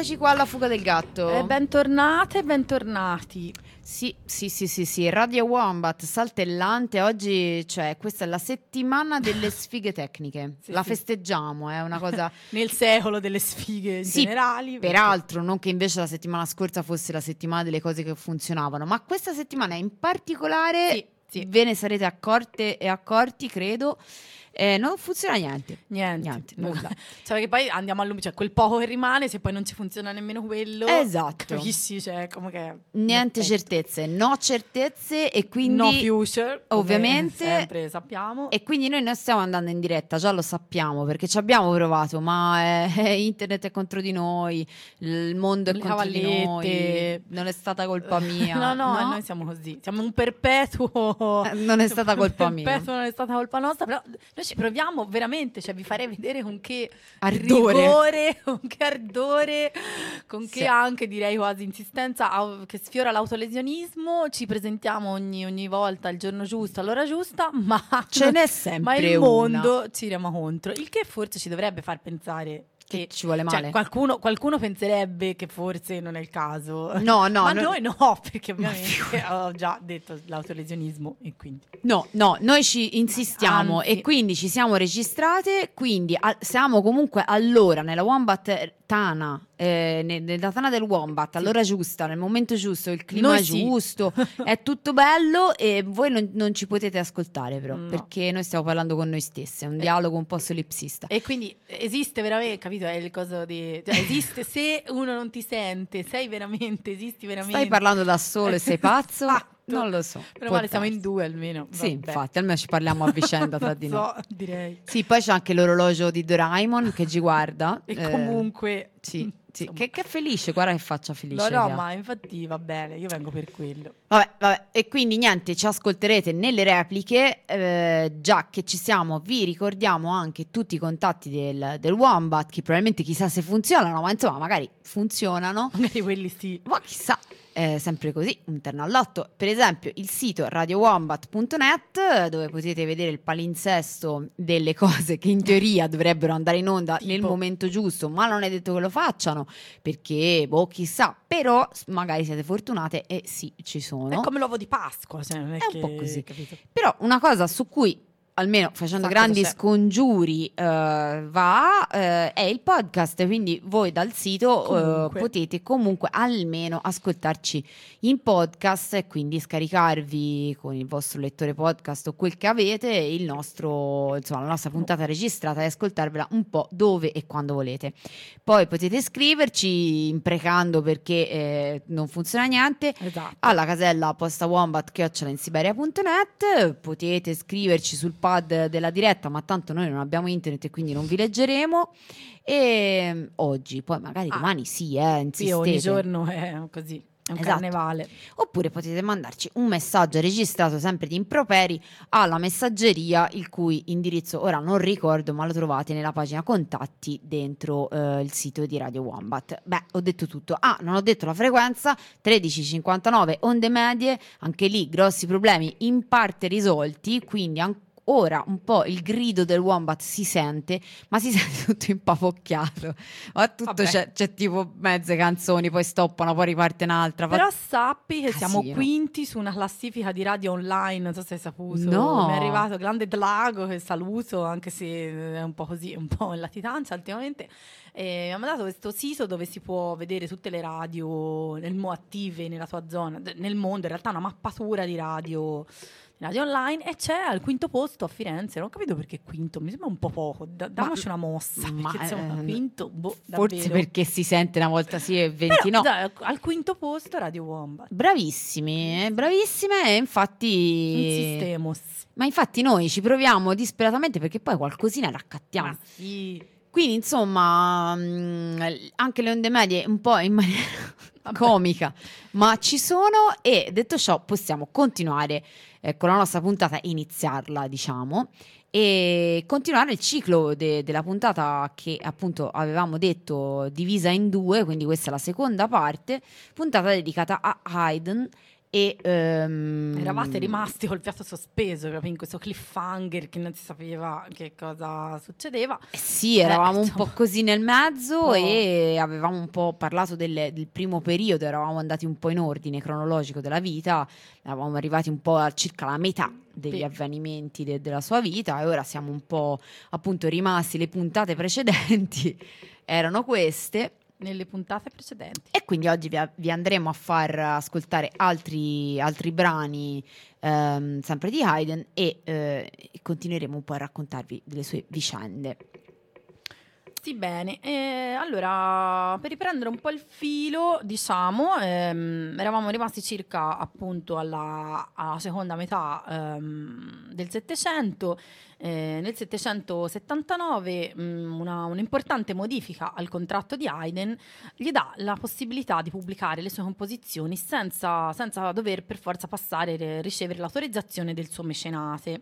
eccoci qua alla fuga del gatto. Eh, bentornate, bentornati. Sì, sì, sì, sì, sì, Radio Wombat saltellante. Oggi, cioè, questa è la settimana delle sfighe tecniche. Sì, la sì. festeggiamo, è una cosa. Nel secolo delle sfighe Sì, generali. perché- Peraltro, non che invece la settimana scorsa fosse la settimana delle cose che funzionavano, ma questa settimana in particolare ve ne sarete accorte e accorti, credo. Eh, non funziona niente. Niente, Niente, nulla. Cioè, perché poi andiamo a lungo, cioè quel poco che rimane, se poi non ci funziona nemmeno quello. Esatto. Capisci? Cioè, come che. Niente certezze, no certezze e quindi... No future. ovviamente- Sempre sappiamo. E quindi noi non stiamo andando in diretta, già lo sappiamo perché ci abbiamo provato, ma eh, internet è contro di noi, il mondo è Le contro di cavallette. noi, non è stata colpa mia. No, no, noi siamo così. Siamo un perpetuo. Eh, non è stata colpa mia. non è stata colpa nostra. Però noi ci proviamo veramente. Cioè, vi farei vedere con che Ardore. rigore, con che ardore, con che Sì. anche direi quasi insistenza che sfiora l'autolesionismo. Ci presentiamo ogni, ogni volta il giorno giusto, all'ora giusta, ma Ce n'è sempre ma il una. mondo ci rema contro. Il che forse ci dovrebbe far pensare Che ci vuole male. Cioè, qualcuno, qualcuno penserebbe che forse non è il caso. No, no, ma no. noi no, perché ovviamente ho già detto l'autolesionismo e quindi. No, no, noi ci insistiamo Anzi. e quindi ci siamo registrate, quindi a- siamo comunque allora nella Wombat Tana, eh, ne- nella Tana del Wombat, all'ora giusta, nel momento giusto, il clima Noi è sì. giusto, è tutto bello e voi non, non ci potete ascoltare però, No. perché noi stiamo parlando con noi stessi, è un dialogo un po' solipsista. E quindi esiste veramente, capito? È il coso di. cioè, esiste se uno non ti sente, sei veramente, esisti veramente. Stai parlando da solo e sei pazzo? Esatto. Non lo so. Però male siamo in due almeno. Sì, vabbè. infatti, almeno ci parliamo a vicenda tra di noi. So, direi. Sì, poi c'è anche l'orologio di Doraemon che ci guarda. E eh, comunque. Sì, sì, che, che felice, guarda che faccia felice. No, no, ma infatti va bene, io vengo per quello. Vabbè, vabbè, e quindi niente, ci ascolterete nelle repliche, eh, già che ci siamo, vi ricordiamo anche tutti i contatti del, del Wombat, che probabilmente chissà se funzionano, ma insomma magari funzionano, Magari quelli sì. ma chissà, è sempre così, un terno all'otto. Per esempio il sito radiowombat.net dove potete vedere il palinsesto delle cose che in teoria dovrebbero andare in onda nel Tipo? momento giusto, ma non è detto che lo facciano, perché, boh, chissà, però magari siete fortunate e sì, ci sono. È come l'uovo di Pasqua, cioè non è, È un che, po' così. capito? Però una cosa su cui, almeno facendo Sa grandi cosa c'è. scongiuri, eh, va, eh, è il podcast. Quindi voi dal sito eh, Comunque. potete comunque almeno ascoltarci in podcast e quindi scaricarvi con il vostro lettore podcast o quel che avete il nostro, insomma, la nostra puntata registrata e ascoltarvela un po' dove e quando volete. Poi potete scriverci imprecando perché eh, non funziona niente Esatto. alla casella posta wombat potete scriverci sul pad della diretta ma tanto noi non abbiamo internet e quindi non vi leggeremo e mm, oggi poi magari Ah. domani sì eh, insistete ogni giorno è così, è un Esatto. carnevale. oppure potete mandarci un messaggio registrato sempre di improperi alla messaggeria il cui indirizzo ora non ricordo ma lo trovate nella pagina contatti dentro eh, il sito di Radio Wombat beh ho detto tutto ah non ho detto la frequenza 1359 onde medie anche lì grossi problemi in parte risolti quindi ancora Ora un po' il grido del Wombat si sente, ma si sente tutto impapocchiato. Ma tutto c'è, c'è tipo mezze canzoni, poi stoppano, poi riparte un'altra. fa- Però sappi che siamo Casino. quinti su una classifica di radio online, non so se hai saputo. No. Mi è arrivato grande Dlago che saluto, anche se è un po' così, un po' in latitanza ultimamente. E mi ha mandato questo sito dove si può vedere tutte le radio nel mo attive nella tua zona, nel mondo, in realtà una mappatura di radio, di radio online e c'è al quinto posto a Firenze. Non ho capito perché quinto, mi sembra un po' poco. Da- dammoci una mossa, ma, perché insomma, eh, quinto, boh, Forse davvero. perché si sente una volta sì e 20 Però, no. dai, al quinto posto Radio Wombat. Bravissimi, eh, bravissime e infatti... Insistemos. Ma infatti noi ci proviamo disperatamente perché poi qualcosina raccattiamo. Ma sì. Quindi insomma mm, anche le onde medie un po' in maniera Vabbè. comica, ma ci sono e detto ciò possiamo continuare con la nostra puntata, iniziarla diciamo e continuare il ciclo de- della puntata che appunto avevamo detto divisa in due, quindi questa è la seconda parte, puntata dedicata a Haydn e um, eravate rimasti col fiato sospeso proprio in questo cliffhanger che non si sapeva che cosa succedeva eh sì eravamo eh, un po' così nel mezzo oh. e avevamo un po' parlato delle, del primo periodo eravamo andati un po' in ordine cronologico della vita eravamo arrivati un po' a circa la metà degli sì. avvenimenti de- della sua vita e ora siamo un po' appunto rimasti le puntate precedenti erano queste nelle puntate precedenti. E quindi oggi vi, vi andremo a far ascoltare altri, altri brani ehm, sempre di Haydn e eh, continueremo un po' a raccontarvi delle sue vicende. Sì, bene. Eh, allora, per riprendere un po' il filo, diciamo, ehm, eravamo rimasti circa appunto alla, alla seconda metà ehm, del Settecento. Eh, nel 779 mh, mm, una, un'importante modifica al contratto di Haydn gli dà la possibilità di pubblicare le sue composizioni senza, senza dover per forza passare, ricevere l'autorizzazione del suo mecenate.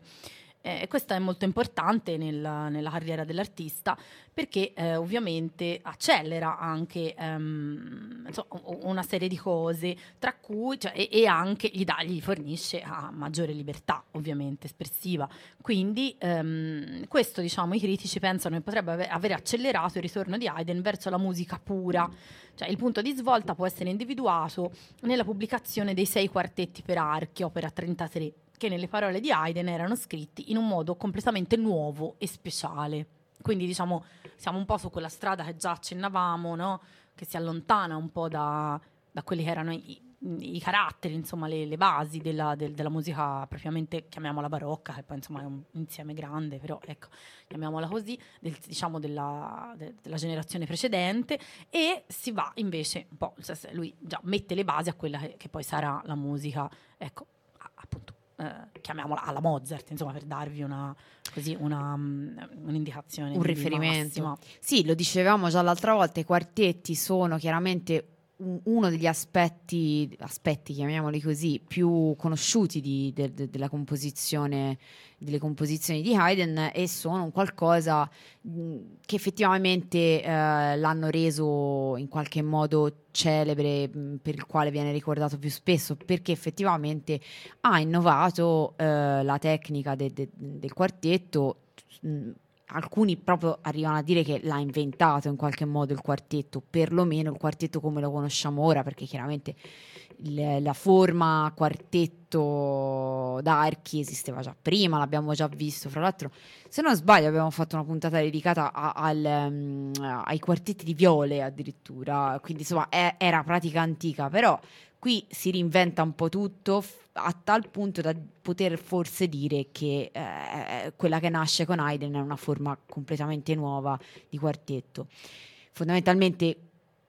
Eh, questo è molto importante nel, nella carriera dell'artista perché eh, ovviamente accelera anche um, insomma, una serie di cose, tra cui cioè, e, e, anche gli, dà, gli fornisce a maggiore libertà, ovviamente espressiva. Quindi um, questo diciamo i critici pensano che potrebbe aver accelerato il ritorno di Haydn verso la musica pura. Cioè, il punto di svolta può essere individuato nella pubblicazione dei sei quartetti per archi, opera 33 che nelle parole di Haydn erano scritti in un modo completamente nuovo e speciale. Quindi diciamo siamo un po' su quella strada che già accennavamo, no? che si allontana un po' da, da quelli che erano i, i caratteri, insomma le, le basi della, del, della, musica propriamente, chiamiamola barocca, che poi insomma è un insieme grande, però ecco, chiamiamola così, del, diciamo della, de, della, generazione precedente e si va invece un po', lui già mette le basi a quella che, che poi sarà la musica, ecco, eh, chiamiamola alla Mozart, insomma, per darvi una, così, una, um, un'indicazione. Un riferimento. Massima. Sì, lo dicevamo già l'altra volta, i quartetti sono chiaramente uno degli aspetti, aspetti, chiamiamoli così, più conosciuti di, de, de, della composizione, delle composizioni di Haydn e sono un qualcosa che effettivamente eh, l'hanno reso in qualche modo celebre, per il quale viene ricordato più spesso, perché effettivamente ha innovato eh, la tecnica de, del quartetto. Mh, alcuni proprio arrivano a dire che l'ha inventato in qualche modo il quartetto, perlomeno il quartetto come lo conosciamo ora, perché chiaramente il, la forma quartetto d'archi esisteva già prima, l'abbiamo già visto, fra l'altro se non sbaglio abbiamo fatto una puntata dedicata a, al, um, ai quartetti di viole addirittura, quindi insomma è, era pratica antica, però qui si reinventa un po' tutto a tal punto da poter forse dire che eh, quella che nasce con Haydn è una forma completamente nuova di quartetto. Fondamentalmente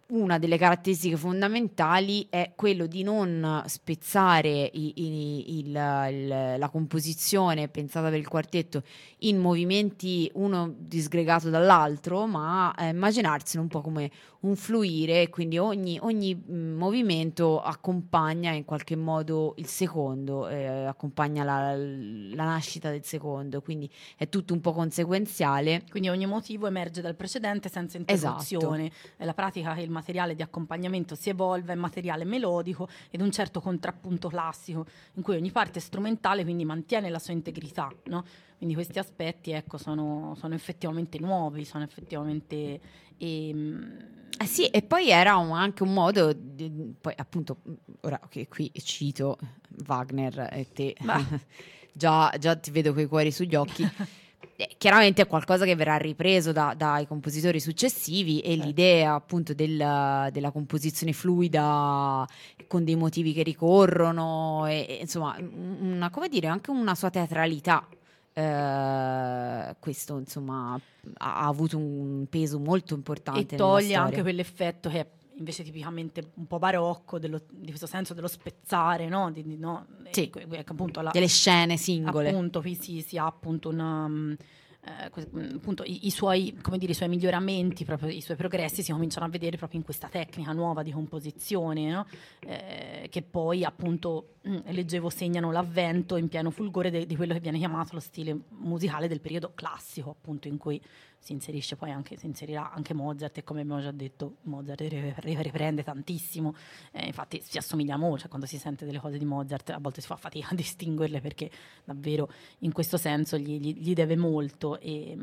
una delle caratteristiche fondamentali è quello di non spezzare i, i, il, il, la composizione pensata per il quartetto in movimenti uno disgregato dall'altro, ma eh, immaginarsene un po' come un fluire, quindi ogni, ogni mh, movimento accompagna in qualche modo il secondo, eh, accompagna la, la, nascita del secondo, quindi è tutto un po' conseguenziale. Quindi ogni motivo emerge dal precedente senza interruzione. Esatto. È la pratica che il materiale di accompagnamento si evolve in materiale melodico ed un certo contrappunto classico, in cui ogni parte strumentale quindi mantiene la sua integrità, no? Quindi questi aspetti ecco, sono, sono, effettivamente nuovi, sono effettivamente... Ehm... Eh sì, e poi era un, anche un modo, di, poi appunto, ora che qui cito Wagner e te, già, già ti vedo con i cuori sugli occhi. Eh, chiaramente è qualcosa che verrà ripreso da, dai compositori successivi e certo. l'idea appunto del, della composizione fluida con dei motivi che ricorrono e, e insomma una, come dire anche una sua teatralità eh, questo insomma ha, ha, avuto un peso molto importante e toglie anche quell'effetto che invece tipicamente un po' barocco dello, di questo senso dello spezzare no? Di, di, no? Sì, appunto la, delle scene singole appunto qui si, si ha appunto una um, eh, mm, appunto i, i, suoi, dire, i, suoi, miglioramenti, proprio, i suoi progressi si cominciano a vedere proprio in questa tecnica nuova di composizione, no? eh, che poi appunto mm, leggevo segnano l'avvento in pieno fulgore de- di quello che viene chiamato lo stile musicale del periodo classico, appunto in cui si inserisce poi anche, si inserirà anche Mozart e come abbiamo già detto Mozart riprende tantissimo, eh, infatti si assomiglia molto, cioè quando si sente delle cose di Mozart a volte si fa fatica a distinguerle perché davvero in questo senso gli, gli, gli deve molto e,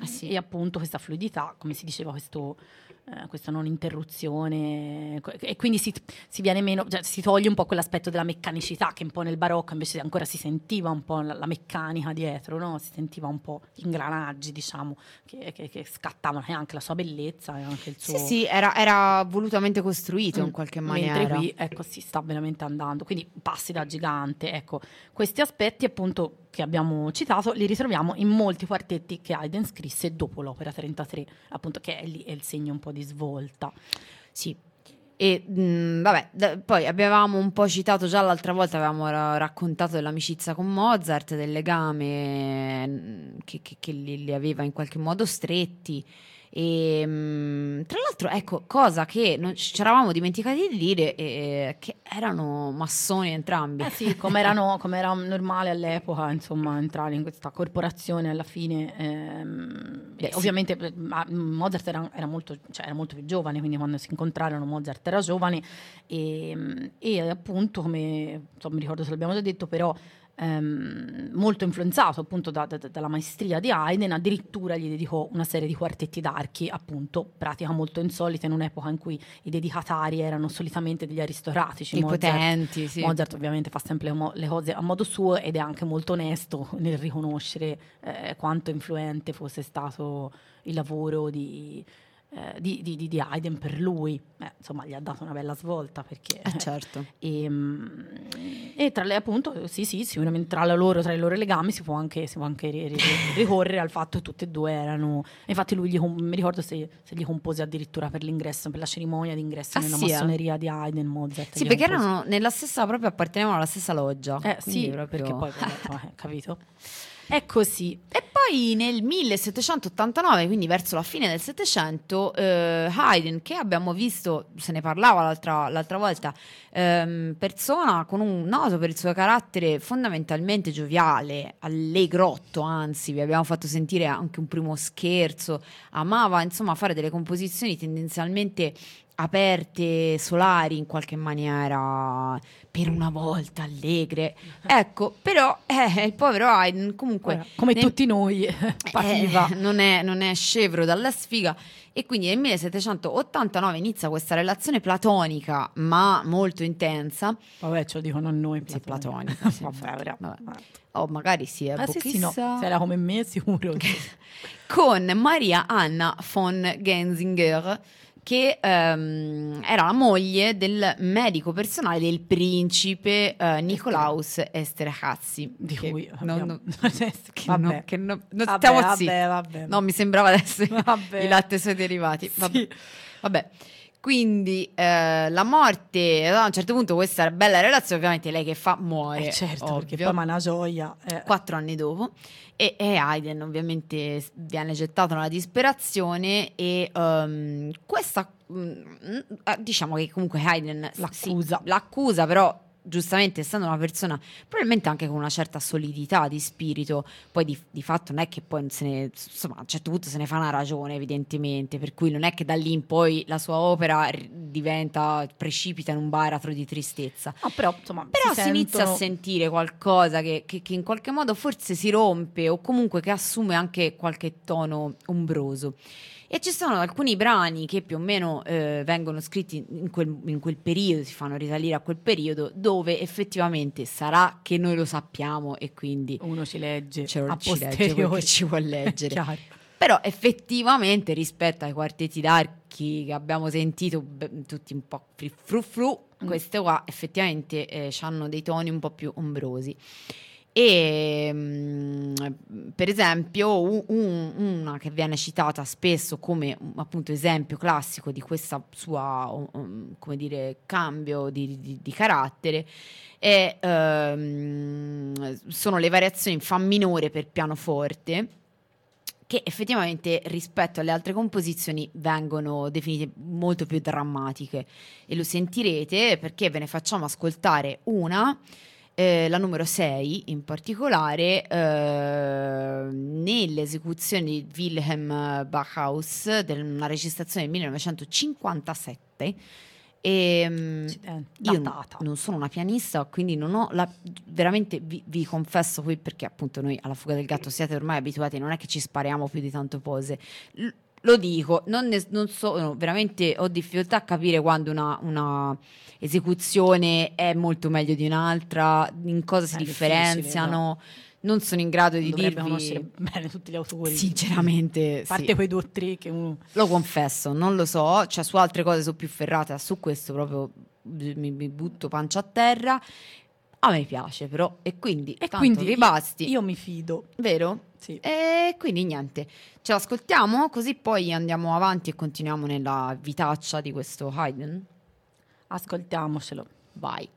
eh sì. e appunto questa fluidità, come si diceva, questo eh, questa non interruzione e quindi si, si, viene meno, cioè, si toglie un po' quell'aspetto della meccanicità che un po' nel barocco invece ancora si sentiva un po' la, la meccanica dietro, no? si sentiva un po' gli ingranaggi diciamo che, che, che, scattavano anche la sua bellezza e anche il suo... Sì, sì, era, era volutamente costruito mm. in qualche maniera. Mentre qui ecco, si sta veramente andando, quindi passi da gigante, ecco, questi aspetti appunto che abbiamo citato li ritroviamo in molti quartetti che Haydn scrisse dopo l'opera 33, appunto che è, lì, è il segno un po' di svolta. Sì, e mh, mm, vabbè, d- poi abbiamo un po' citato già l'altra volta, avevamo ra- raccontato dell'amicizia con Mozart, del legame mm, che, che, che li, li, aveva in qualche modo stretti. E, ehm, tra l'altro, ecco, cosa che non ci eravamo dimenticati di dire, eh, che erano massoni entrambi. Eh sì, come, erano, come era normale all'epoca, insomma, entrare in questa corporazione alla fine. Ehm, Beh, ovviamente sì. Mozart era, era, molto, cioè, era, molto, più giovane, quindi quando si incontrarono Mozart era giovane e, e appunto, come insomma, mi ricordo se l'abbiamo già detto, però ehm, molto influenzato appunto da, da, dalla maestria di Haydn, addirittura gli dedicò una serie di quartetti d'archi, appunto pratica molto insolita in un'epoca in cui i dedicatari erano solitamente degli aristocratici. I Mozart, potenti, sì. Mozart ovviamente fa sempre le cose a modo suo ed è anche molto onesto nel riconoscere eh, quanto influente fosse stato il lavoro di eh, di, di, di, Haydn per lui, eh, insomma, gli ha dato una bella svolta perché... Eh, certo. e, mm, e, tra le appunto, sì, sì, sicuramente tra loro, tra i loro legami si può anche, si può anche ricorrere al fatto che tutti e due erano... Infatti lui gli, mi ricordo se, se, gli compose addirittura per l'ingresso, per la cerimonia di ingresso ah, nella sì, eh? massoneria di Haydn, Mozart. Sì, perché compose. erano nella stessa, proprio appartenevano alla stessa loggia. Eh sì, proprio... perché poi, vabbè, capito? È così. E poi nel 1789, quindi verso la fine del Settecento, eh, Haydn, che abbiamo visto, se ne parlava l'altra, l'altra volta, ehm, persona con un noto per il suo carattere fondamentalmente gioviale, allegrotto, anzi, vi abbiamo fatto sentire anche un primo scherzo, amava insomma fare delle composizioni tendenzialmente aperte, solari in qualche maniera, per una volta allegre. Ecco, però eh, il povero Haydn comunque... Eh, come nel, tutti noi, pativa. Eh, non, è, non è scevro dalla sfiga e quindi nel 1789 inizia questa relazione platonica ma molto intensa. Vabbè, ce lo dicono a noi. Sì, platonica. sì, vabbè, vabbè. Oh, magari sì, è eh, sì, sì, no. Se era come me, sicuro. Con Maria Anna von Genzinger che um, era la moglie del medico personale del principe uh, Nicolaus Esterhazy. Di cui non, non, che vabbè. No, che no, non vabbè, stiamo vabbè. Vabbè, no, mi sembrava adesso i latte suoi derivati. Vabbè. Sì. vabbè. Quindi eh, la morte, a un certo punto questa bella relazione, ovviamente lei che fa muore. Eh certo, ovvio. perché poi gioia. Eh. Quattro anni dopo. E, e Hayden ovviamente viene gettato nella disperazione e um, questa, um, diciamo che comunque Hayden l'accusa. Sì, l'accusa però giustamente essendo una persona probabilmente anche con una certa solidità di spirito, poi di, di fatto non è che poi se ne, insomma, a un certo punto se ne fa una ragione evidentemente, per cui non è che da lì in poi la sua opera diventa, precipita in un baratro di tristezza. No, però insomma, però si, si inizia a sentire qualcosa che, che, che in qualche modo forse si rompe o comunque che assume anche qualche tono ombroso. E ci sono alcuni brani che più o meno eh, vengono scritti in quel, in quel, periodo, si fanno risalire a quel periodo, dove effettivamente sarà che noi lo sappiamo e quindi uno ci legge, ce lo, ci legge ci vuole leggere. Però effettivamente rispetto ai quartetti d'archi che abbiamo sentito, beh, tutti un po' fru fru, mm. queste qua effettivamente eh, hanno dei toni un po' più ombrosi. E mm, per esempio un, una che viene citata spesso come appunto esempio classico di questa sua um, dire cambio di, di, di carattere è, um, sono le variazioni in fa minore per pianoforte che effettivamente rispetto alle altre composizioni vengono definite molto più drammatiche. E lo sentirete perché ve ne facciamo ascoltare una eh, la numero 6 in particolare, eh, nell'esecuzione di Wilhelm Bachhaus, una registrazione del 1957. E, um, io non sono una pianista, quindi non ho la, veramente vi, vi, confesso qui perché appunto noi alla fuga del gatto siete ormai abituati, non è che ci spariamo più di tanto pose. Lo dico, non, ne, non so, no, veramente ho difficoltà a capire quando una, una, esecuzione è molto meglio di un'altra, in cosa si è differenziano. Non sono in grado di dirvi conoscere bene tutti gli autori. Sinceramente, a parte sì. quei due o tre che uno... Lo confesso, non lo so, cioè su altre cose sono più ferrata, su questo proprio mi, mi butto pancia a terra. A me piace però e quindi, e quindi vi basti. Io mi fido. Vero? Sì. E quindi niente, ce l'ascoltiamo così poi andiamo avanti e continuiamo nella vitaccia di questo Haydn. Ascoltiamocelo. Vai.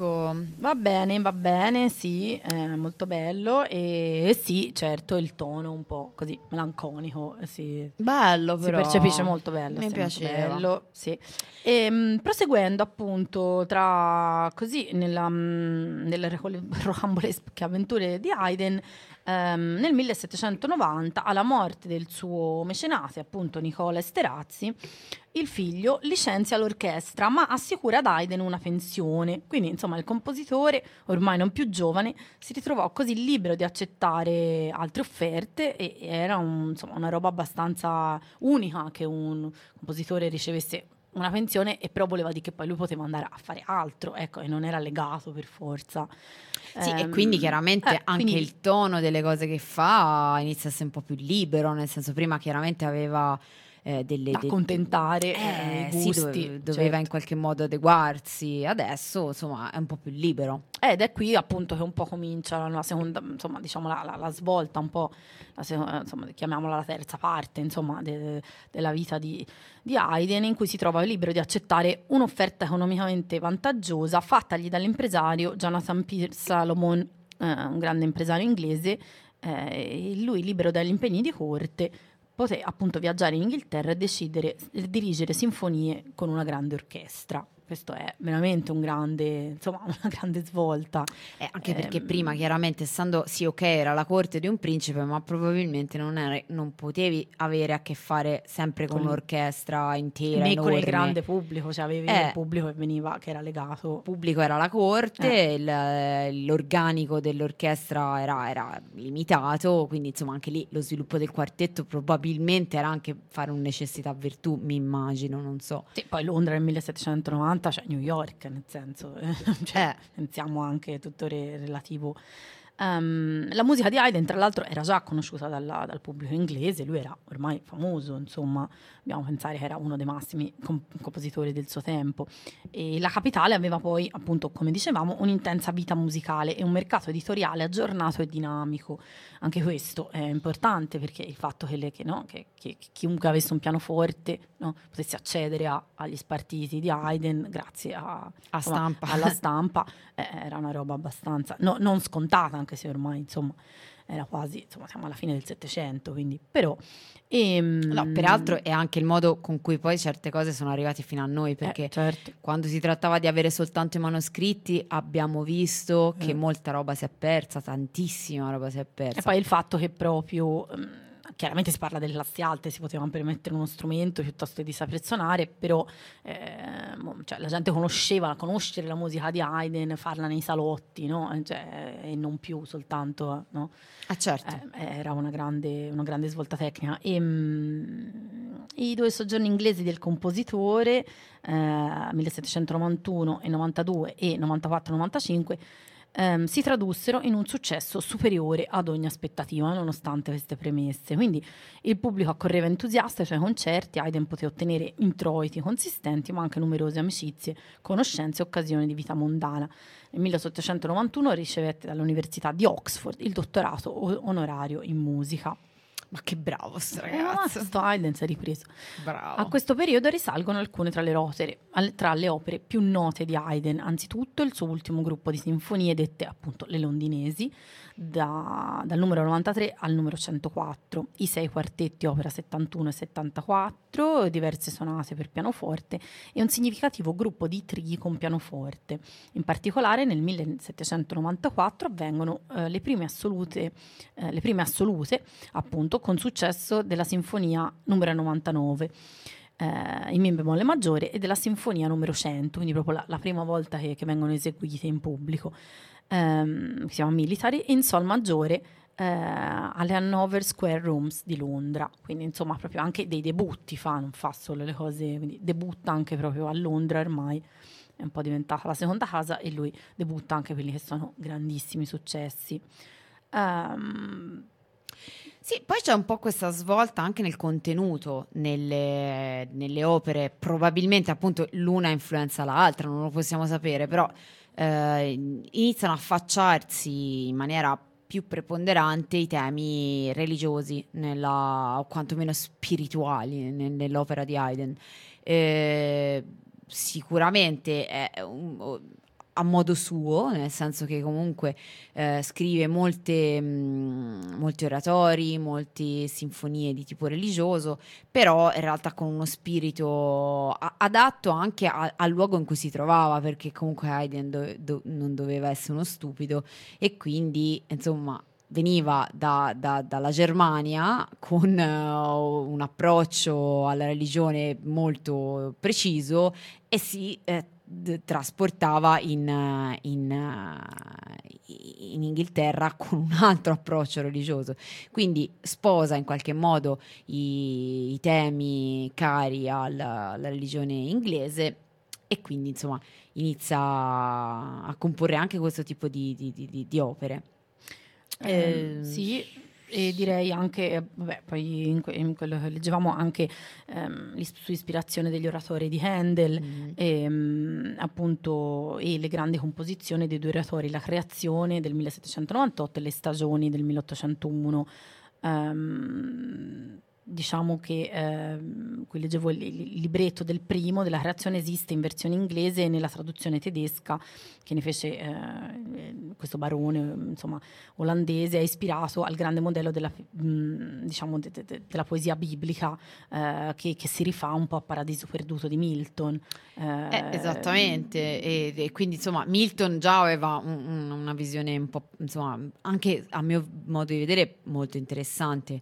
Ecco, Va bene, va bene, sì, è molto bello e, sì, certo, il tono un po' così melanconico, sì. bello Si però. percepisce molto bello, Mi piaceva. bello, sì. E, mh, proseguendo appunto tra così nella, mh, nelle recole- rocambolesche avventure di Haydn, ehm, nel 1790, alla morte del suo mecenate, appunto Nicola Esterazzi, il figlio licenzia l'orchestra ma assicura ad Haydn una pensione. Quindi, insomma, il compositore, ormai non più giovane, si ritrovò così libero di accettare altre offerte e era un, insomma, una roba abbastanza unica che un compositore ricevesse una pensione e però voleva dire che poi lui poteva andare a fare altro, ecco, e non era legato per forza. Sì, um, e quindi ehm, chiaramente eh, anche quindi... il tono delle cose che fa inizia a essere un po' più libero, nel senso prima chiaramente aveva eh, delle... accontentare eh, i gusti. Sì, dove, doveva certo. in qualche modo adeguarsi, adesso insomma è un po' più libero. Ed è qui appunto che un po' comincia la seconda, insomma diciamo la, la, la svolta, un po' la seconda, insomma chiamiamola la terza parte insomma de, della vita di, di Haydn in cui si trova libero di accettare un'offerta economicamente vantaggiosa fattagli dall'impresario Jonathan Pierce Salomon, eh, un grande impresario inglese, eh, lui libero dagli impegni di corte poté appunto viaggiare in Inghilterra e decidere di dirigere sinfonie con una grande orchestra questo è veramente un grande, insomma, una grande svolta. Eh, anche perché eh, prima, chiaramente, essendo sì, ok, era la corte di un principe, ma probabilmente non, era, non potevi avere a che fare sempre con, con un'orchestra intera. Né con il grande pubblico, cioè avevi eh, il pubblico che veniva, che era legato. Il pubblico era la corte, eh. il, l'organico dell'orchestra era, era, limitato, quindi insomma anche lì lo sviluppo del quartetto probabilmente era anche fare un necessità virtù, mi immagino, non so. Sì, poi Londra nel 1790 90 c'è New York, nel senso, cioè, eh. pensiamo anche tutto re- relativo Um, la musica di Haydn, tra l'altro, era già conosciuta dalla, dal pubblico inglese, lui era ormai famoso, insomma, dobbiamo pensare che era uno dei massimi comp- compositori del suo tempo. E la capitale aveva poi, appunto, come dicevamo, un'intensa vita musicale e un mercato editoriale aggiornato e dinamico. Anche questo è importante perché il fatto che, le, che, no, che, che chiunque avesse un pianoforte no, potesse accedere a, agli spartiti di Haydn grazie a, a stampa. alla stampa eh, era una roba abbastanza no, non scontata anche se ormai insomma era quasi, insomma siamo alla fine del Settecento, quindi però... Ehm... No, peraltro è anche il modo con cui poi certe cose sono arrivate fino a noi, perché eh, certo. quando si trattava di avere soltanto i manoscritti abbiamo visto eh. che molta roba si è persa, tantissima roba si è persa. E poi il fatto che proprio... Chiaramente si parla delle classi alte, si poteva permettere uno strumento piuttosto di saper suonare, però eh, cioè, la gente conosceva, conoscere la musica di Haydn, farla nei salotti, no? cioè, e non più soltanto, no? Ah, certo. Eh, era una grande, una grande, svolta tecnica. E, mh, mm, I due soggiorni inglesi del compositore, eh, 1791 e 92 e 94-95, ehm, si tradussero in un successo superiore ad ogni aspettativa, nonostante queste premesse. Quindi il pubblico accorreva entusiasta ai suoi concerti, Haydn poté ottenere introiti consistenti, ma anche numerose amicizie, conoscenze e occasioni di vita mondana. Nel 1891 ricevette dall'Università di Oxford il dottorato onorario in musica. Ma che bravo sto eh, ragazzo. Eh, sto Haydn si è ripreso. Bravo. A questo periodo risalgono alcune tra le, opere, tra le opere più note di Haydn. Anzitutto il suo ultimo gruppo di sinfonie dette appunto le londinesi, da, dal numero 93 al numero 104, i sei quartetti opera 71 e 74, diverse sonate per pianoforte e un significativo gruppo di trii con pianoforte. In particolare nel 1794 avvengono eh, le, prime assolute, eh, le prime assolute, appunto, con successo della sinfonia numero 99. Eh, in mi bemolle maggiore e della sinfonia numero 100, quindi proprio la, la prima volta che, che vengono eseguite in pubblico ehm, si chiama Military, in Sol maggiore eh, alle Hanover Square Rooms di Londra. Quindi insomma proprio anche dei debutti fa, non fa solo le cose, quindi debutta anche proprio a Londra ormai. È un po' diventata la seconda casa e lui debutta anche quelli che sono grandissimi successi. Um, sì, poi c'è un po' questa svolta anche nel contenuto, nelle, nelle opere, probabilmente appunto l'una influenza l'altra, non lo possiamo sapere, però eh, iniziano a affacciarsi in maniera più preponderante i temi religiosi nella, o quantomeno spirituali nell'opera di Haydn. Eh, sicuramente è un, a modo suo, nel senso che comunque eh, scrive molte, mh, molti oratori, molte sinfonie di tipo religioso, però in realtà con uno spirito a- adatto anche a- al luogo in cui si trovava, perché comunque Haydn do- do- non doveva essere uno stupido e quindi insomma veniva da, da, dalla Germania con uh, un approccio alla religione molto preciso e si eh, d- trasportava in, in, in, Inghilterra con un altro approccio religioso. Quindi sposa in qualche modo i, i temi cari alla, alla religione inglese e quindi insomma inizia a comporre anche questo tipo di, di, di, di opere. Eh, eh, sì, e direi anche, eh, vabbè, poi in, que- in quello che leggevamo anche ehm, su ispirazione degli oratori di Handel mm. e, um, appunto, e le grandi composizioni dei due oratori, la creazione del 1798 e le stagioni del 1801. Um, ehm, diciamo che eh, qui leggevo il, il, libretto del primo della creazione esiste in versione inglese e nella traduzione tedesca che ne fece eh, questo barone insomma olandese è ispirato al grande modello della, mh, diciamo, de, de, della poesia biblica eh, che, che, si rifà un po' a Paradiso perduto di Milton. Eh, eh, esattamente. e, e, quindi insomma Milton già aveva un, un, una visione un po' insomma anche a mio modo di vedere molto interessante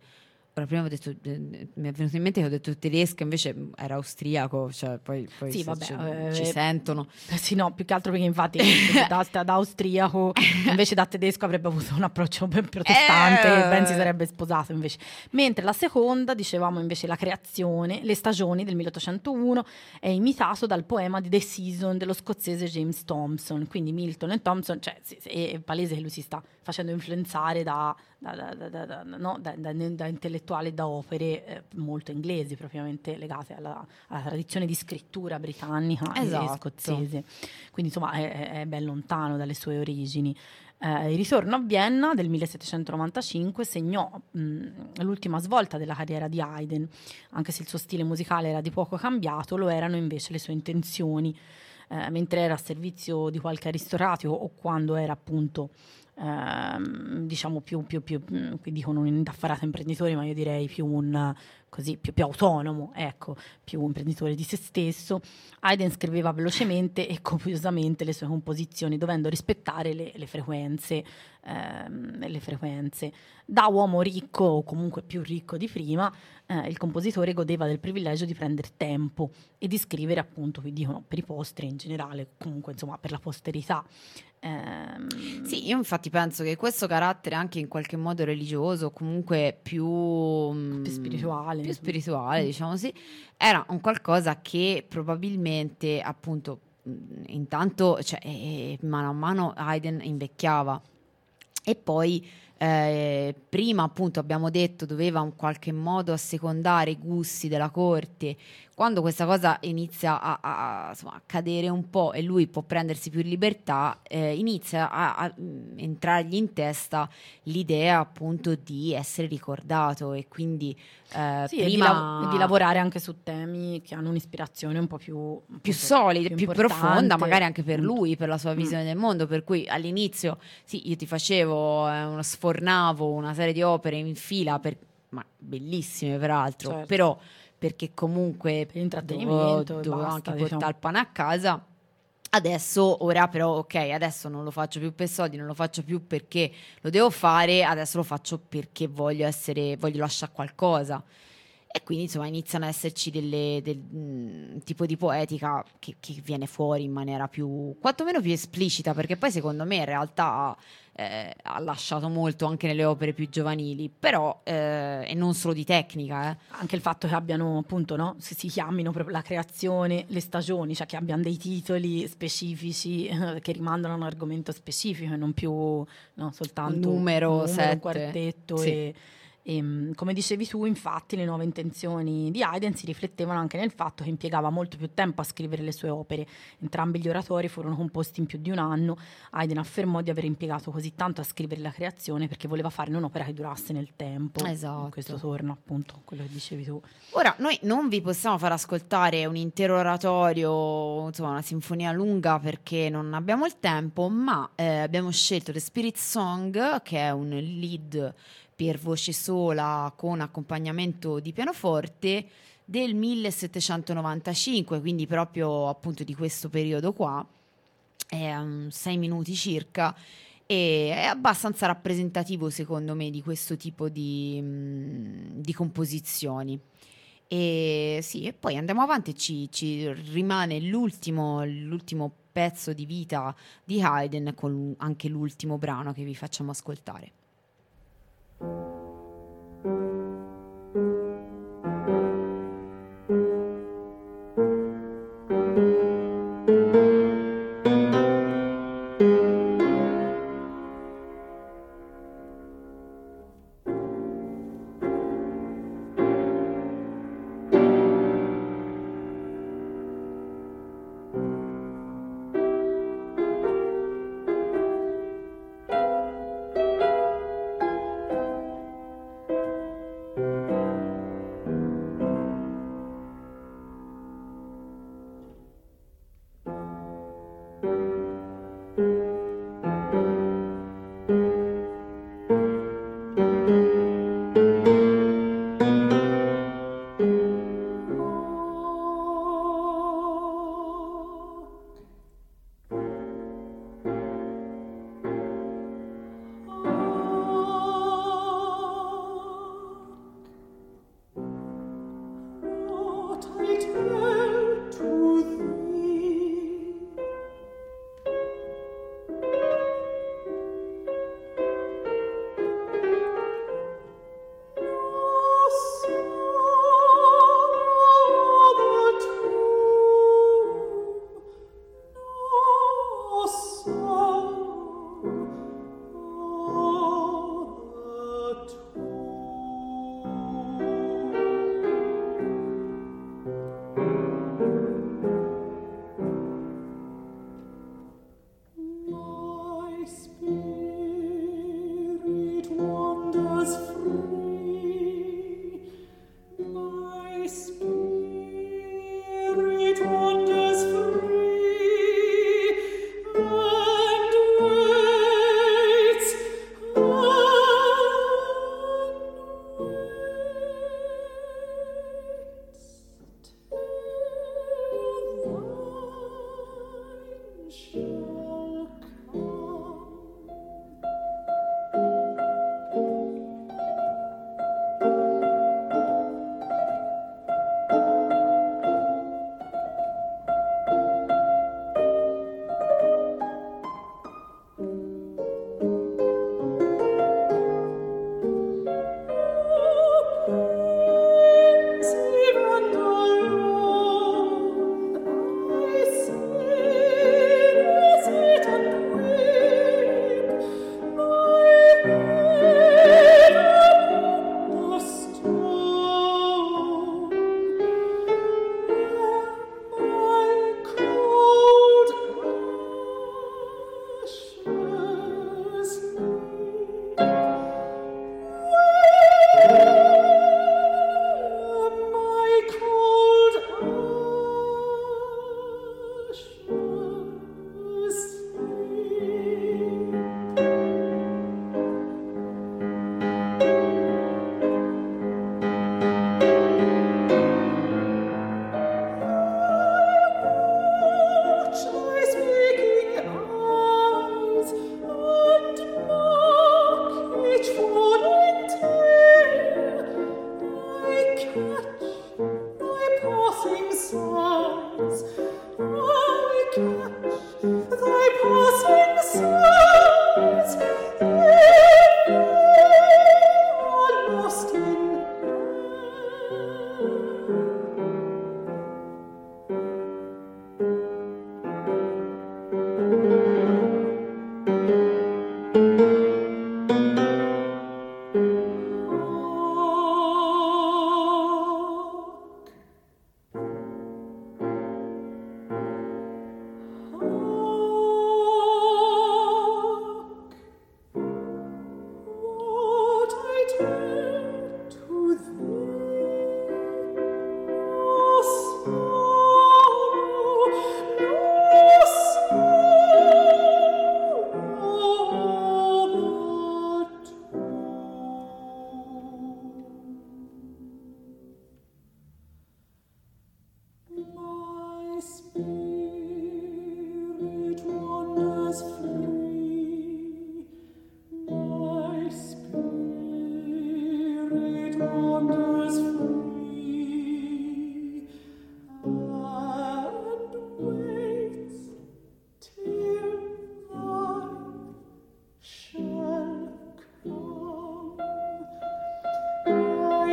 Ora, prima ho detto, eh, mi è venuto in mente che ho detto tedesco, invece era austriaco, cioè poi, poi sì, vabbè, eh, ci sentono. Eh, sì, no, più che altro perché infatti da, da, austriaco invece da tedesco avrebbe avuto un approccio ben protestante eh. e ben si sarebbe sposato invece. Mentre la seconda, dicevamo invece la creazione, le stagioni del 1801, è imitato dal poema di The Season dello scozzese James Thompson, quindi Milton e Thompson, cioè è palese che lui si sta facendo influenzare da, da, da, no? da intellettuali, da opere eh, molto inglesi, propriamente legate alla, alla, tradizione di scrittura britannica esatto. e scozzese. Quindi insomma è, è, ben lontano dalle sue origini. Eh, il ritorno a Vienna del 1795 segnò mh, l'ultima svolta della carriera di Haydn, anche se il suo stile musicale era di poco cambiato, lo erano invece le sue intenzioni. Eh, mentre era a servizio di qualche aristocratico o quando era appunto ehm, diciamo più, più, più, mm, qui dicono un indaffarato imprenditore, ma io direi più un così più, più, autonomo, ecco, più imprenditore di se stesso. Haydn scriveva velocemente e copiosamente le sue composizioni, dovendo rispettare le, le, frequenze, ehm, le frequenze. Da uomo ricco, o comunque più ricco di prima, eh, il compositore godeva del privilegio di prendere tempo e di scrivere, appunto, vi dicono, per i posteri in generale, comunque insomma per la posterità. Ehm... Sì, io infatti penso che questo carattere anche in qualche modo religioso, comunque più, più spirituale più spirituale, diciamo sì, era un qualcosa che probabilmente appunto intanto cioè, eh, mano a mano Haydn invecchiava e poi eh, prima appunto abbiamo detto doveva in qualche modo assecondare i gusti della corte quando questa cosa inizia a, a, insomma, a, cadere un po' e lui può prendersi più libertà, eh, inizia a, a, entrargli in testa l'idea appunto di essere ricordato e quindi eh, sì, prima... di, lav- di, lavorare anche su temi che hanno un'ispirazione un po' più, più solida, più, più profonda, magari anche per lui, per la sua mm. visione mm. del mondo, per cui all'inizio sì, io ti facevo, eh, uno, sfornavo una serie di opere in fila, per, ma bellissime peraltro, certo. però perché comunque per intrattenimento dovevo, anche diciamo. portare il pane a casa. Adesso, ora però, ok, adesso non lo faccio più per soldi, non lo faccio più perché lo devo fare, adesso lo faccio perché voglio essere, voglio lasciare qualcosa. E quindi insomma iniziano ad esserci delle, del mh, mm, tipo di poetica che, che, viene fuori in maniera più, quantomeno più esplicita, perché poi secondo me in realtà eh, ha lasciato molto anche nelle opere più giovanili, però eh, e non solo di tecnica. Eh. Anche il fatto che abbiano appunto, no, si, si chiamino proprio la creazione, le stagioni, cioè che abbiano dei titoli specifici eh, che rimandano a un argomento specifico e non più no, soltanto un numero, un, numero, un quartetto sì. e e, ehm, come dicevi tu, infatti, le nuove intenzioni di Haydn si riflettevano anche nel fatto che impiegava molto più tempo a scrivere le sue opere. Entrambi gli oratori furono composti in più di un anno. Haydn affermò di aver impiegato così tanto a scrivere la creazione perché voleva farne un'opera che durasse nel tempo. Esatto. Questo torna appunto a quello che dicevi tu. Ora, noi non vi possiamo far ascoltare un intero oratorio, insomma, una sinfonia lunga perché non abbiamo il tempo, ma eh, abbiamo scelto The Spirit Song, che è un lead per voce sola con accompagnamento di pianoforte del 1795, quindi proprio appunto di questo periodo qua, è um, sei minuti circa e è abbastanza rappresentativo secondo me di questo tipo di, mm, di composizioni. E sì, e poi andiamo avanti ci, ci rimane l'ultimo, l'ultimo pezzo di vita di Haydn con anche l'ultimo brano che vi facciamo ascoltare. thank you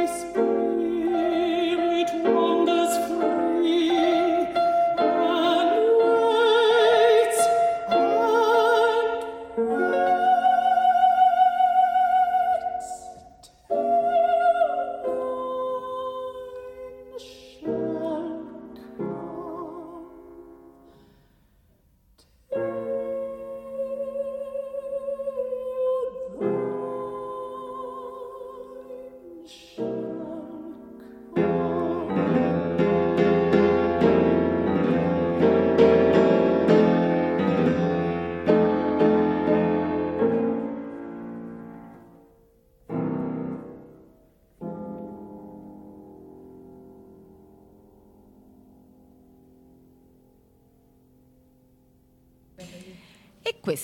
whisper.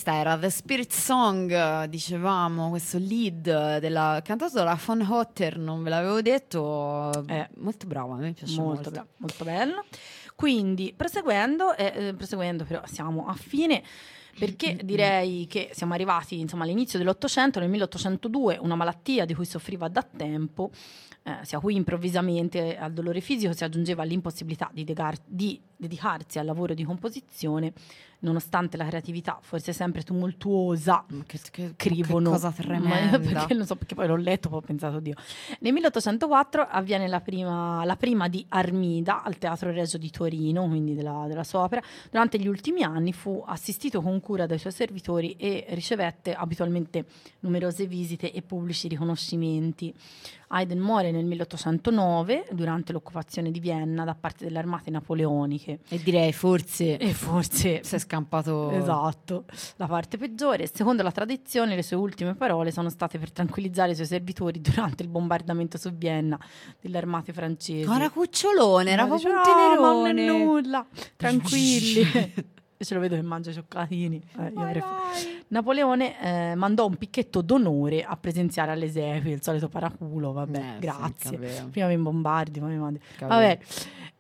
Questa era The Spirit Song, dicevamo, questo lead della, cantato dalla Von Hotter, non ve l'avevo detto, eh, molto brava, me piace molto. Molto, bra- molto bello. Quindi, proseguendo, eh, eh, proseguendo però siamo a fine perché direi che siamo arrivati insomma, all'inizio dell'Ottocento, nel 1802 una malattia di cui soffriva da tempo eh, sia qui improvvisamente al dolore fisico si aggiungeva l'impossibilità di, degar- di dedicarsi al lavoro di composizione nonostante la creatività fosse sempre tumultuosa, che, che, scrivono. Che cosa tremenda. perché, non so, perché poi l'ho letto e ho pensato, Dio. Nel 1804 avviene la prima, la prima, di Armida al Teatro Regio di Torino, quindi della, della sua opera. Durante gli ultimi anni fu assistito con cura dai suoi servitori e ricevette abitualmente numerose visite e pubblici riconoscimenti. Haydn muore nel 1809 durante l'occupazione di Vienna da parte delle armate napoleoniche. E direi forse, e forse si è scampato. Esatto, la parte peggiore. Secondo la tradizione, le sue ultime parole sono state per tranquillizzare i suoi servitori durante il bombardamento su Vienna delle armate francesi. Ma era cucciolone, era proprio un tenerone. No, non è nulla, tranquilli. ce lo vedo che mangia cioccolatini. Eh, Napoleone eh, mandò un picchetto d'onore a presenziare alle esequie, il solito paraculo, vabbè, eh, grazie. Sì, Prima mi bombardi, poi mi mandi. Vabbè.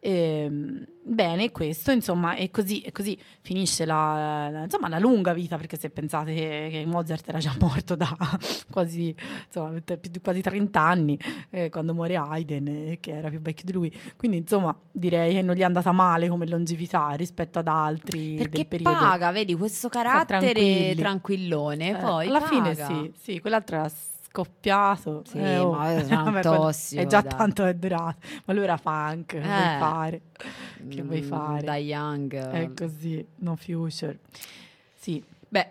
Ehm, bene, questo insomma, e così, e così finisce la, la, insomma, la, lunga vita, perché se pensate che, che, Mozart era già morto da quasi, insomma, quasi 30 anni eh, quando muore Haydn, eh, che era più vecchio di lui, quindi insomma direi che non gli è andata male come longevità rispetto ad altri perché periodo. paga, vedi, questo carattere tranquillone, eh, poi alla paga. fine sì, sì, quell'altro era scoppiato. Sì, eh, oh. ma è tossico. È già dai. tanto è durato. Ma lui era punk, che vuoi eh. fare? Che vuoi mm, fare? Da Young. È così, no future. Sì. Beh,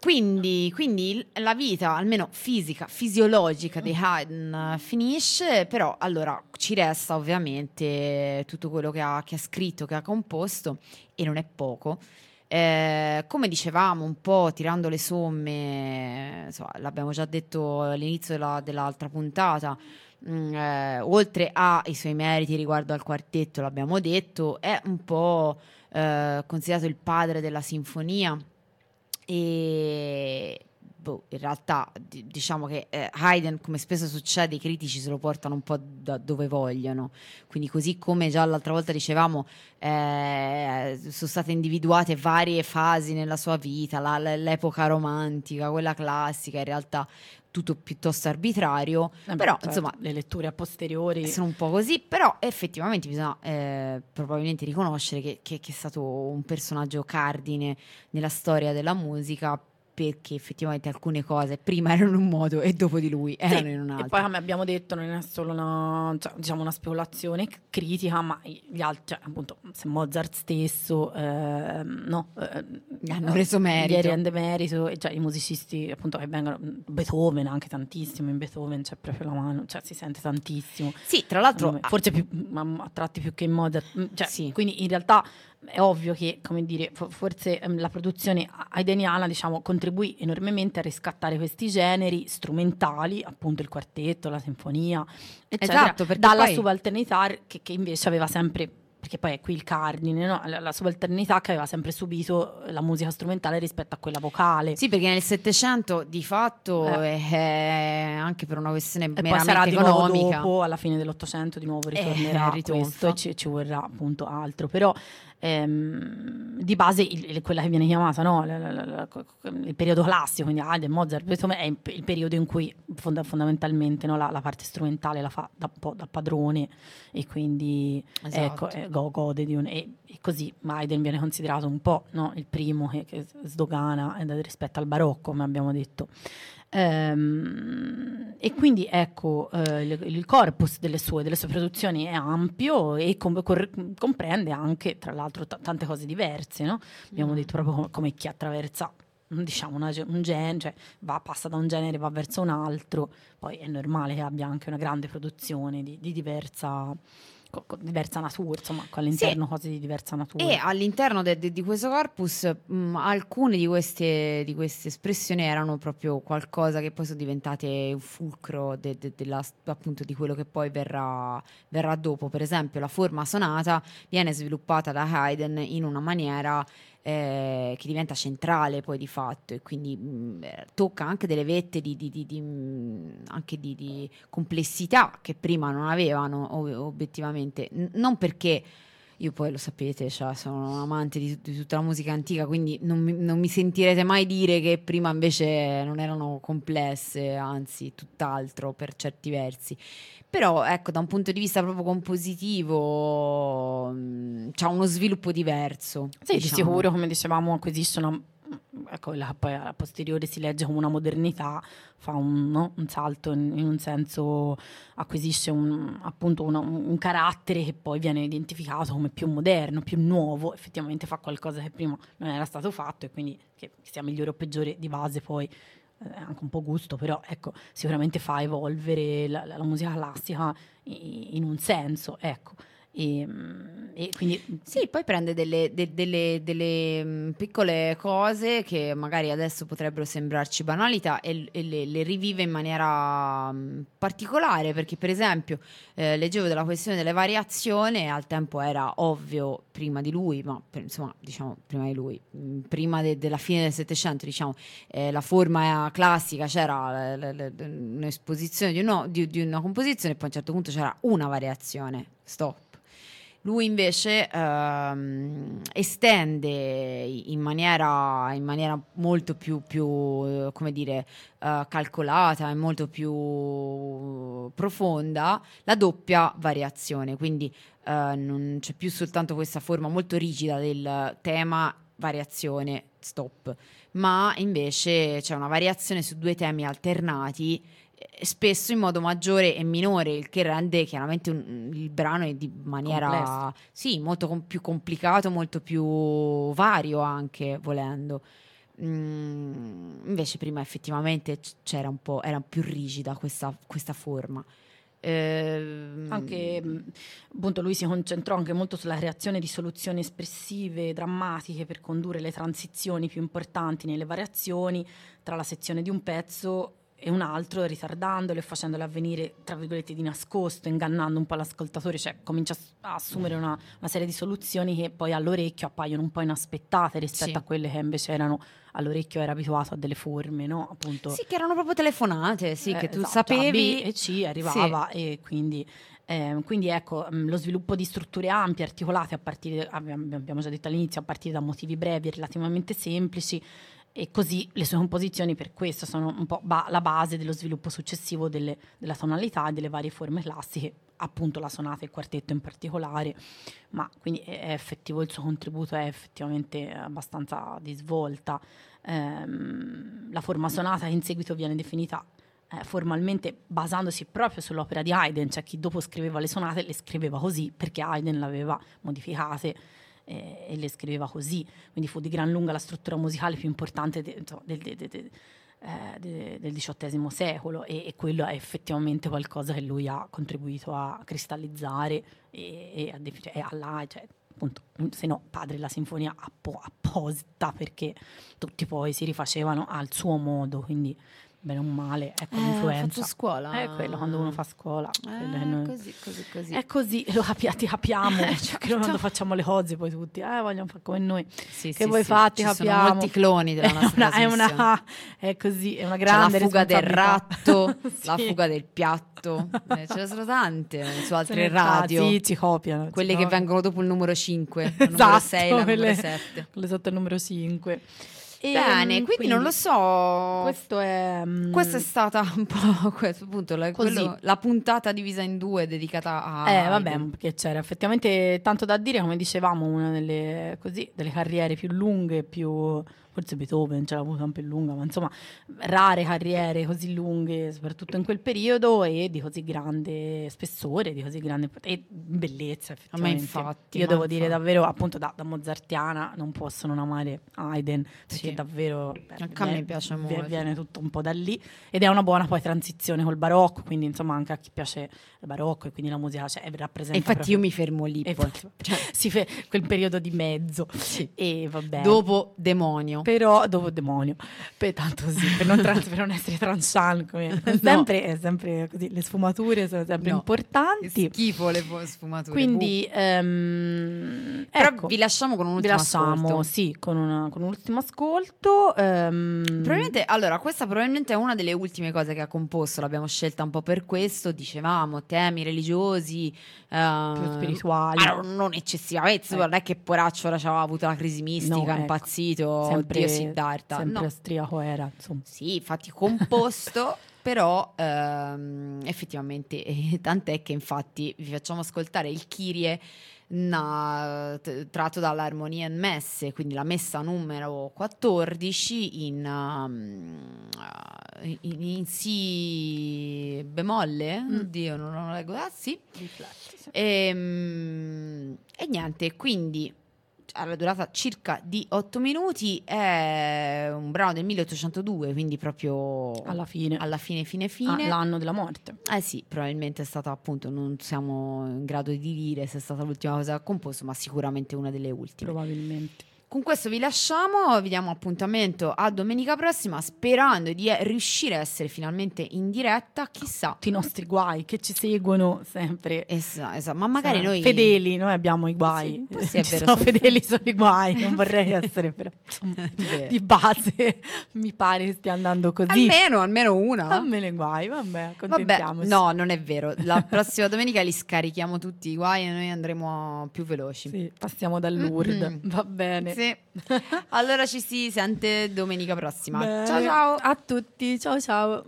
quindi, quindi, la vita, almeno fisica, fisiologica di Haydn finisce, però allora ci resta ovviamente tutto quello che ha, che ha scritto, che ha composto, e non è poco. Eh, come dicevamo un po' tirando le somme, insomma, l'abbiamo già detto all'inizio della, dell'altra puntata, mh, mm, eh, oltre ai suoi meriti riguardo al quartetto, l'abbiamo detto, è un po' eh, considerato il padre della sinfonia. E boh, in realtà diciamo che eh, Haydn, come spesso succede, i critici se lo portano un po' da dove vogliono. Quindi, così come già l'altra volta dicevamo, eh, sono state individuate varie fasi nella sua vita, la, l'epoca romantica, quella classica, in realtà tutto piuttosto arbitrario, eh però certo, insomma le letture a posteriori sono un po' così, però effettivamente bisogna eh, probabilmente riconoscere che, che, che, è stato un personaggio cardine nella storia della musica perché effettivamente alcune cose prima erano in un modo e dopo di lui erano sì, in un altro. E poi come abbiamo detto non è solo una, cioè, diciamo una speculazione critica, ma gli altri, cioè, appunto, se Mozart stesso eh, no, eh, hanno reso merito. Gli rende merito, e cioè, i musicisti appunto che vengono, Beethoven anche tantissimo, in Beethoven c'è proprio la mano, cioè si sente tantissimo. Sì, tra l'altro... Forse più, a tratti più che in Mozart, cioè, sì. quindi in realtà è ovvio che, come dire, forse ehm, la produzione haydniana, diciamo, contribuì enormemente a riscattare questi generi strumentali, appunto il quartetto, la sinfonia, eccetera, esatto, dalla poi... subalternità che, che invece aveva sempre perché poi è qui il cardine, no? la, la, subalternità che aveva sempre subito la musica strumentale rispetto a quella vocale. Sì, perché nel Settecento di fatto eh. è anche per una questione e meramente sarà economica. di dopo, alla fine dell'Ottocento, di nuovo ritornerà eh, questo e ci, ci vorrà appunto altro. Però ehm, di base il, quella che viene chiamata no? la, la, la, il periodo classico, quindi Haydn, Mozart, insomma, è il periodo in cui fonda, fondamentalmente no, la, parte strumentale la fa da, da padrone e quindi ecco, esatto. ecco, gode di un... E, e così Haydn viene considerato un po' no, il primo che, che sdogana rispetto al barocco, come abbiamo detto. Ehm, e quindi ecco, eh, il, il, corpus delle sue, delle sue, produzioni è ampio e com- cor- comprende anche, tra l'altro, t- tante cose diverse. No? Abbiamo mm. detto proprio come, come chi attraversa diciamo una, un genere, cioè va, passa da un genere, va verso un altro, poi è normale che abbia anche una grande produzione di, di diversa con diversa natura, insomma, all'interno sì. cose di diversa natura. E all'interno de, de, di questo corpus mh, alcune di queste, di queste, espressioni erano proprio qualcosa che poi sono diventate un fulcro de, della, appunto di quello che poi verrà, verrà dopo. Per esempio la forma sonata viene sviluppata da Haydn in una maniera eh, che diventa centrale poi di fatto e quindi mh, mm, eh, tocca anche delle vette di, di, di, di di, complessità che prima non avevano obiettivamente, N- non perché io poi lo sapete, cioè, sono un amante di, di, tutta la musica antica, quindi non mi, non mi, sentirete mai dire che prima invece non erano complesse, anzi tutt'altro per certi versi. Però ecco, da un punto di vista proprio compositivo, mm, c'è uno sviluppo diverso. Sì, diciamo. di sicuro, come dicevamo, acquisisce una ecco, la, poi a posteriore si legge come una modernità, fa un, no? un salto in, in, un senso, acquisisce un, appunto una, un, carattere che poi viene identificato come più moderno, più nuovo, effettivamente fa qualcosa che prima non era stato fatto e quindi che, che sia migliore o peggiore di base poi eh, anche un po' gusto, però ecco, sicuramente fa evolvere la, la, la musica classica in, in un senso, ecco. E, ehm, e quindi sì, poi prende delle, de, delle, delle, mm, piccole cose che magari adesso potrebbero sembrarci banalità e, e le, le, rivive in maniera mm, particolare perché per esempio eh, leggevo della questione delle variazioni al tempo era ovvio prima di lui ma per, insomma diciamo prima di lui mm, prima de, della fine del Settecento diciamo eh, la forma classica c'era l, l, l, un'esposizione di, uno, di, di una composizione e poi a un certo punto c'era una variazione. Stop lui invece ehm, estende in maniera, in maniera, molto più, più come dire, uh, calcolata e molto più profonda la doppia variazione. Quindi uh, non c'è più soltanto questa forma molto rigida del tema variazione stop, ma invece c'è una variazione su due temi alternati spesso in modo maggiore e minore, il che rende chiaramente un, il brano di maniera sì, molto com- più complicato, molto più vario anche volendo. Mm, invece prima effettivamente c'era un po', era più rigida questa, questa forma. Eh, anche appunto lui si concentrò anche molto sulla creazione di soluzioni espressive, drammatiche per condurre le transizioni più importanti nelle variazioni tra la sezione di un pezzo e un altro ritardandolo e facendolo avvenire tra virgolette di nascosto, ingannando un po' l'ascoltatore, cioè comincia a assumere una, una serie di soluzioni che poi all'orecchio appaiono un po' inaspettate rispetto sì. a quelle che invece erano all'orecchio era abituato a delle forme, no? Appunto, sì, che erano proprio telefonate, sì, eh, che tu esatto, sapevi. A B e C arrivava sì. e quindi eh, quindi ecco, mm, lo sviluppo di strutture ampie, articolate a partire, abbiamo già detto all'inizio, a partire da motivi brevi e relativamente semplici, e così le sue composizioni per questo sono un po' ba- la base dello sviluppo successivo delle, della tonalità e delle varie forme classiche, appunto la sonata e il quartetto in particolare, ma quindi è effettivo, il suo contributo è effettivamente abbastanza di svolta. Ehm, la forma sonata in seguito viene definita eh, formalmente basandosi proprio sull'opera di Haydn, cioè chi dopo scriveva le sonate le scriveva così perché Haydn le aveva modificate eh, e le scriveva così, quindi fu di gran lunga la struttura musicale più importante de, de, de, eh, del XVIII secolo e, e, quello è effettivamente qualcosa che lui ha contribuito a cristallizzare e, e a definire, alla, cioè, appunto, se no padre la sinfonia appo, apposita perché tutti poi si rifacevano al suo modo, quindi bene o male, ecco eh, l'influenza. Ho scuola. È quello, quando uno fa scuola. Eh, noi... così, così, così. È così, lo capi- ti capiamo. Eh, certo. quando facciamo le cose poi tutti, eh, vogliono fare come noi. Sì, che sì, voi sì. fate, Ci capiamo. Sono molti cloni della nostra è una, è, una, è così, è una grande C'è la fuga del ratto, sì. la fuga del piatto. Eh, ce ne sono tante su altre radio. Sì, ci copiano. Quelle ci che copiano. vengono dopo il numero 5, il esatto, numero 6 la numero 7. Quelle sotto il numero 5. Bene, quindi, quindi, non lo so. Questo è, um... Questa è stata un po' questo, appunto, la, quello, la, puntata divisa in due dedicata a. Eh, vabbè, perché c'era effettivamente tanto da dire, come dicevamo, una delle, così, delle carriere più lunghe, più forse Beethoven ce l'ha avuta un po' lunga, ma insomma rare carriere così lunghe, soprattutto in quel periodo e di così grande spessore, di così grande e bellezza effettivamente. Ma infatti, io ma devo infatti. dire davvero appunto da, da, mozartiana non posso non amare Haydn perché sì. davvero beh, anche a me piace molto. Viene tutto un po' da lì ed è una buona poi transizione col barocco, quindi insomma anche a chi piace il barocco e quindi la musica cioè, rappresenta Infatti proprio... io mi fermo lì poi. Cioè, fe- quel periodo di mezzo sì. e vabbè. Dopo Demonio Però, dopo demonio. Per, tanto sì, per non, trans- per non essere tranchant. Come, No. sempre, è sempre così, le sfumature sono sempre No. importanti. Che schifo le fu- sfumature. Quindi, ehm, Però ecco, vi lasciamo con un ultimo lasciamo, ascolto. sì, con, una- con un ultimo ascolto. ehm, Probabilmente, allora, questa probabilmente è una delle ultime cose che ha composto, l'abbiamo scelta un po' per questo, dicevamo, temi religiosi, ehm, più spirituali. ma non- eccessivamente, Eh. non è che poraccio ora c'aveva avuto la crisi mistica, No, ecco. impazzito, oddio Siddhartha. sempre No. austriaco era, insomma. Sì, infatti composto, però ehm, effettivamente, eh, tant'è che infatti vi facciamo ascoltare il Kyrie na- t- tratto dall'Armonia in Messe, quindi la messa numero 14 in, um, uh, in, in Si bemolle, Mm. oddio non lo leggo, ah sì, Rifletti, sì. Ehm, E, niente, quindi ha la durata circa di 8 minuti, è un brano del 1802, quindi proprio Alla fine. alla fine, fine, Ah, fine. l'anno della morte. eh sì, probabilmente è stata appunto, non siamo in grado di dire se è stata l'ultima cosa che ha composto, ma sicuramente una delle ultime. Probabilmente. Con questo vi lasciamo, vi diamo appuntamento a domenica prossima, sperando di eh, riuscire a essere finalmente in diretta, chissà. Tutti i nostri guai che ci seguono sempre. Esa- esa- ma magari Sono noi... Fedeli, noi abbiamo i guai. Sì, sì, è vero, sono sono- fedeli solo i guai, non vorrei essere però di base. Mi pare stia andando così. Almeno, almeno una. Almeno i guai, vabbè, Vabbè, accontentiamoci. no, non è vero. La prossima domenica li scarichiamo tutti i guai e noi andremo più veloci. Sì, passiamo dal Lourdes, Mm-mm. va bene. Sì. Allora ci si sente domenica prossima. Bene. Ciao ciao. A tutti, ciao ciao.